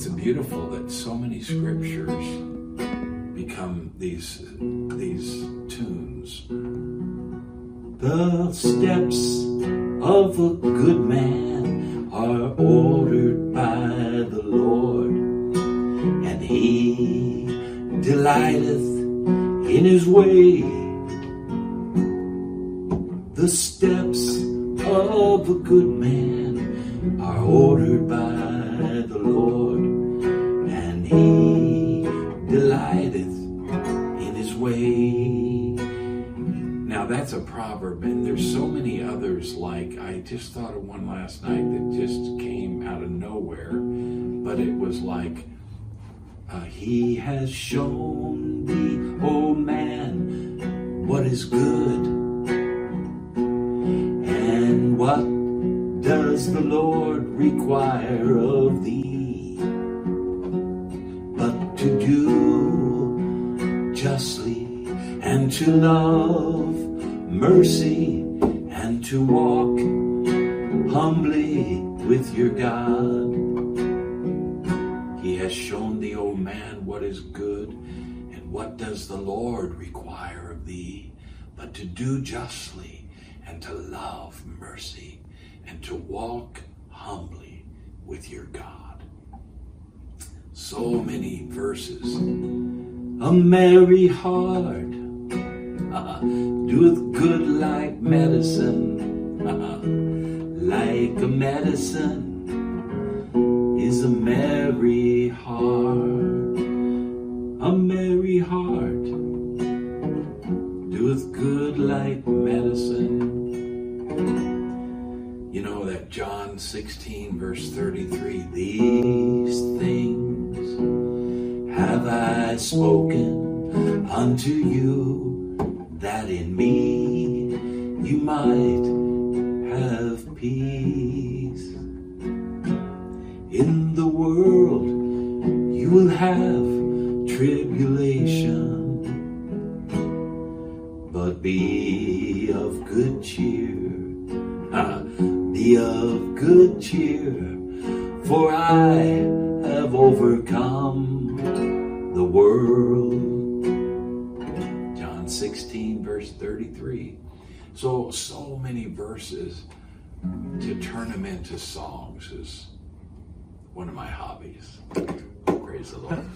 it's beautiful that so many scriptures become these these tunes. The steps of a good man are ordered by the Lord, and he delighteth in his way. The steps of a good man are ordered by the Lord, that's a proverb, and there's so many others. Like I just thought of one last night that just came out of nowhere, but it was like, uh, He has shown thee, O man, what is good. And what does the Lord require of thee? But to do justly and to love mercy and to walk humbly with your God. He has shown thee, O man, what is good, and what does the Lord require of thee, but to do justly, and to love mercy, and to walk humbly with your God. So many verses. A merry heart doeth good like medicine, like a medicine is a merry heart. A merry heart doeth good like medicine. You know that John 16, verse 33. These things have I spoken unto you, that in me you might have peace. In the world you will have tribulation, but be of good cheer. Be of good cheer, for I have overcome the world. 33. So, so many verses to turn them into songs is one of my hobbies. Praise the Lord.